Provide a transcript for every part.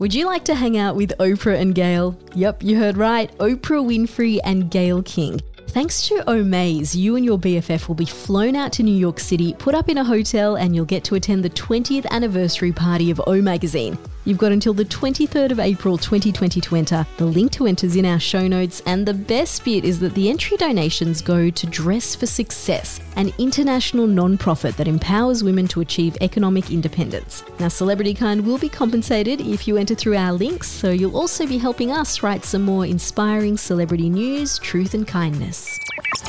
Would you like to hang out with Oprah and Gayle? Yep, you heard right. Oprah Winfrey and Gayle King. Thanks to Omaze, you and your BFF will be flown out to New York City, put up in a hotel, and you'll get to attend the 20th anniversary party of O Magazine. You've got until the 23rd of April 2020 to enter. The link to enter is in our show notes, and the best bit is that the entry donations go to Dress for Success, an international non-profit that empowers women to achieve economic independence. Now, Celebrity Kind will be compensated if you enter through our links, so you'll also be helping us write some more inspiring celebrity news, truth, and kindness.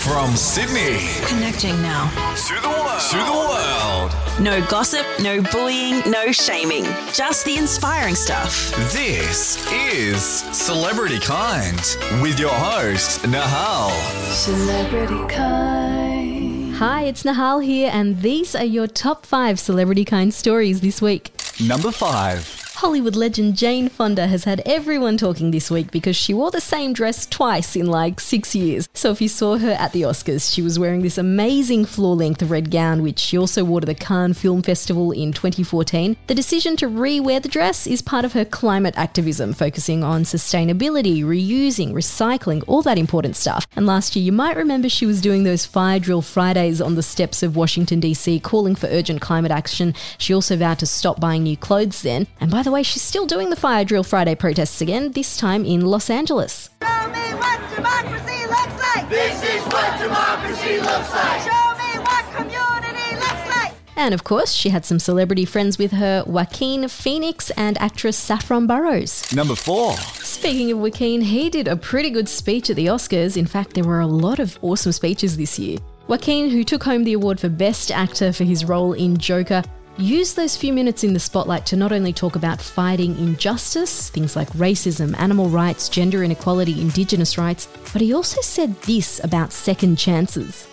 From Sydney Connecting now. to the world, to the world. No gossip, no bullying, no shaming. Just the inspiring stuff. This is Celebrity Kind with your host Nahal. Celebrity kind. Hi, it's Nahal here, and these are your top five celebrity kind stories this week. Number five. Hollywood legend Jane Fonda has had everyone talking this week because she wore the same dress twice in like six years. So if you saw her at the Oscars, she was wearing this amazing floor length red gown, which she also wore to the Cannes Film Festival in 2014. The decision to re wear the dress is part of her climate activism, focusing on sustainability, reusing, recycling, all that important stuff. And last year, you might remember she was doing those fire drill Fridays on the steps of Washington, D.C., calling for urgent climate action. She also vowed to stop buying new clothes then. And by the way, she's still doing the Fire Drill Friday protests again, this time in Los Angeles. Show me what democracy looks like. This is what democracy looks like. Show me what community looks like. And of course, she had some celebrity friends with her Joaquin Phoenix and actress Saffron Burrows. Number four. Speaking of Joaquin, he did a pretty good speech at the Oscars. In fact, there were a lot of awesome speeches this year. Joaquin, who took home the award for Best Actor for his role in Joker, used those few minutes in the spotlight to not only talk about fighting injustice, things like racism, animal rights, gender inequality, indigenous rights, but he also said this about second chances.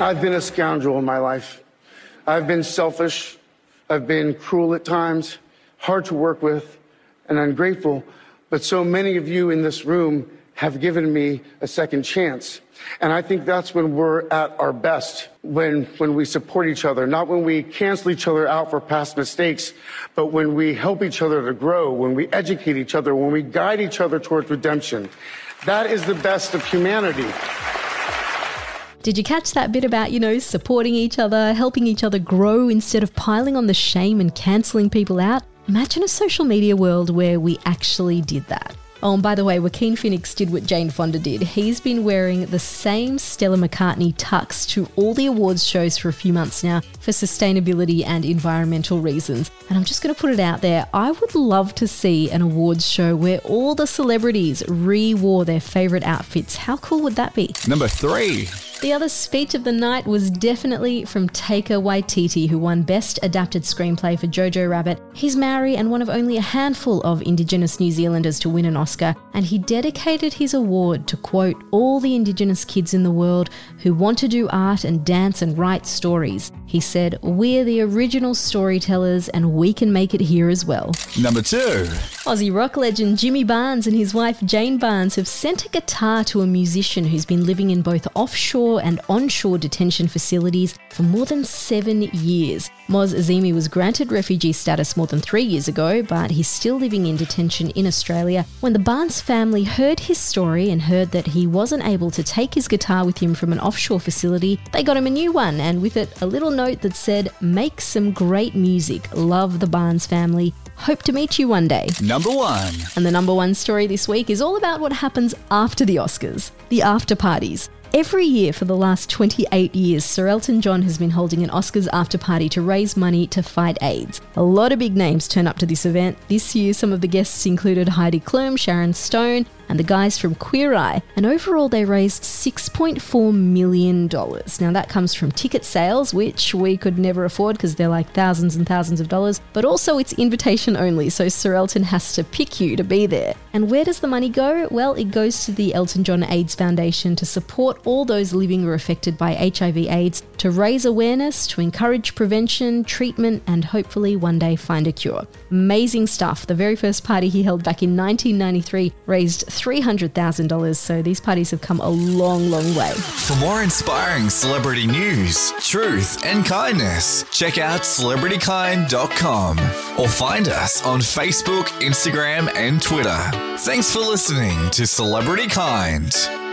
I've been a scoundrel in my life. I've been selfish. I've been cruel at times, hard to work with, and ungrateful. But so many of you in this room have given me a second chance. And I think that's when we're at our best, when, when we support each other, not when we cancel each other out for past mistakes, but when we help each other to grow, when we educate each other, when we guide each other towards redemption. That is the best of humanity. Did you catch that bit about, you know, supporting each other, helping each other grow instead of piling on the shame and cancelling people out? Imagine a social media world where we actually did that. Oh, and by the way, Joaquin Phoenix did what Jane Fonda did. He's been wearing the same Stella McCartney tux to all the awards shows for a few months now for sustainability and environmental reasons. And I'm just going to put it out there I would love to see an awards show where all the celebrities re wore their favourite outfits. How cool would that be? Number three. The other speech of the night was definitely from Taika Waititi, who won Best Adapted Screenplay for Jojo Rabbit. He's Maori and one of only a handful of Indigenous New Zealanders to win an Oscar, and he dedicated his award to quote all the Indigenous kids in the world who want to do art and dance and write stories. He said, We're the original storytellers and we can make it here as well. Number two. Aussie rock legend Jimmy Barnes and his wife Jane Barnes have sent a guitar to a musician who's been living in both offshore and onshore detention facilities for more than seven years. Moz Azimi was granted refugee status more than three years ago, but he's still living in detention in Australia. When the Barnes family heard his story and heard that he wasn't able to take his guitar with him from an offshore facility, they got him a new one, and with it, a little note that said, Make some great music. Love the Barnes family. Hope to meet you one day. Number one. And the number one story this week is all about what happens after the Oscars the after parties. Every year for the last 28 years, Sir Elton John has been holding an Oscars after party to raise money to fight AIDS. A lot of big names turn up to this event. This year, some of the guests included Heidi Klum, Sharon Stone, and the guys from Queer Eye. And overall, they raised $6.4 million. Now, that comes from ticket sales, which we could never afford because they're like thousands and thousands of dollars, but also it's invitation only, so Sir Elton has to pick you to be there. And where does the money go? Well, it goes to the Elton John AIDS Foundation to support all those living or affected by HIV/AIDS, to raise awareness, to encourage prevention, treatment, and hopefully one day find a cure. Amazing stuff. The very first party he held back in 1993 raised $300,000. So these parties have come a long, long way. For more inspiring celebrity news, truth, and kindness, check out celebritykind.com or find us on Facebook, Instagram, and Twitter. Thanks for listening to Celebrity Kind.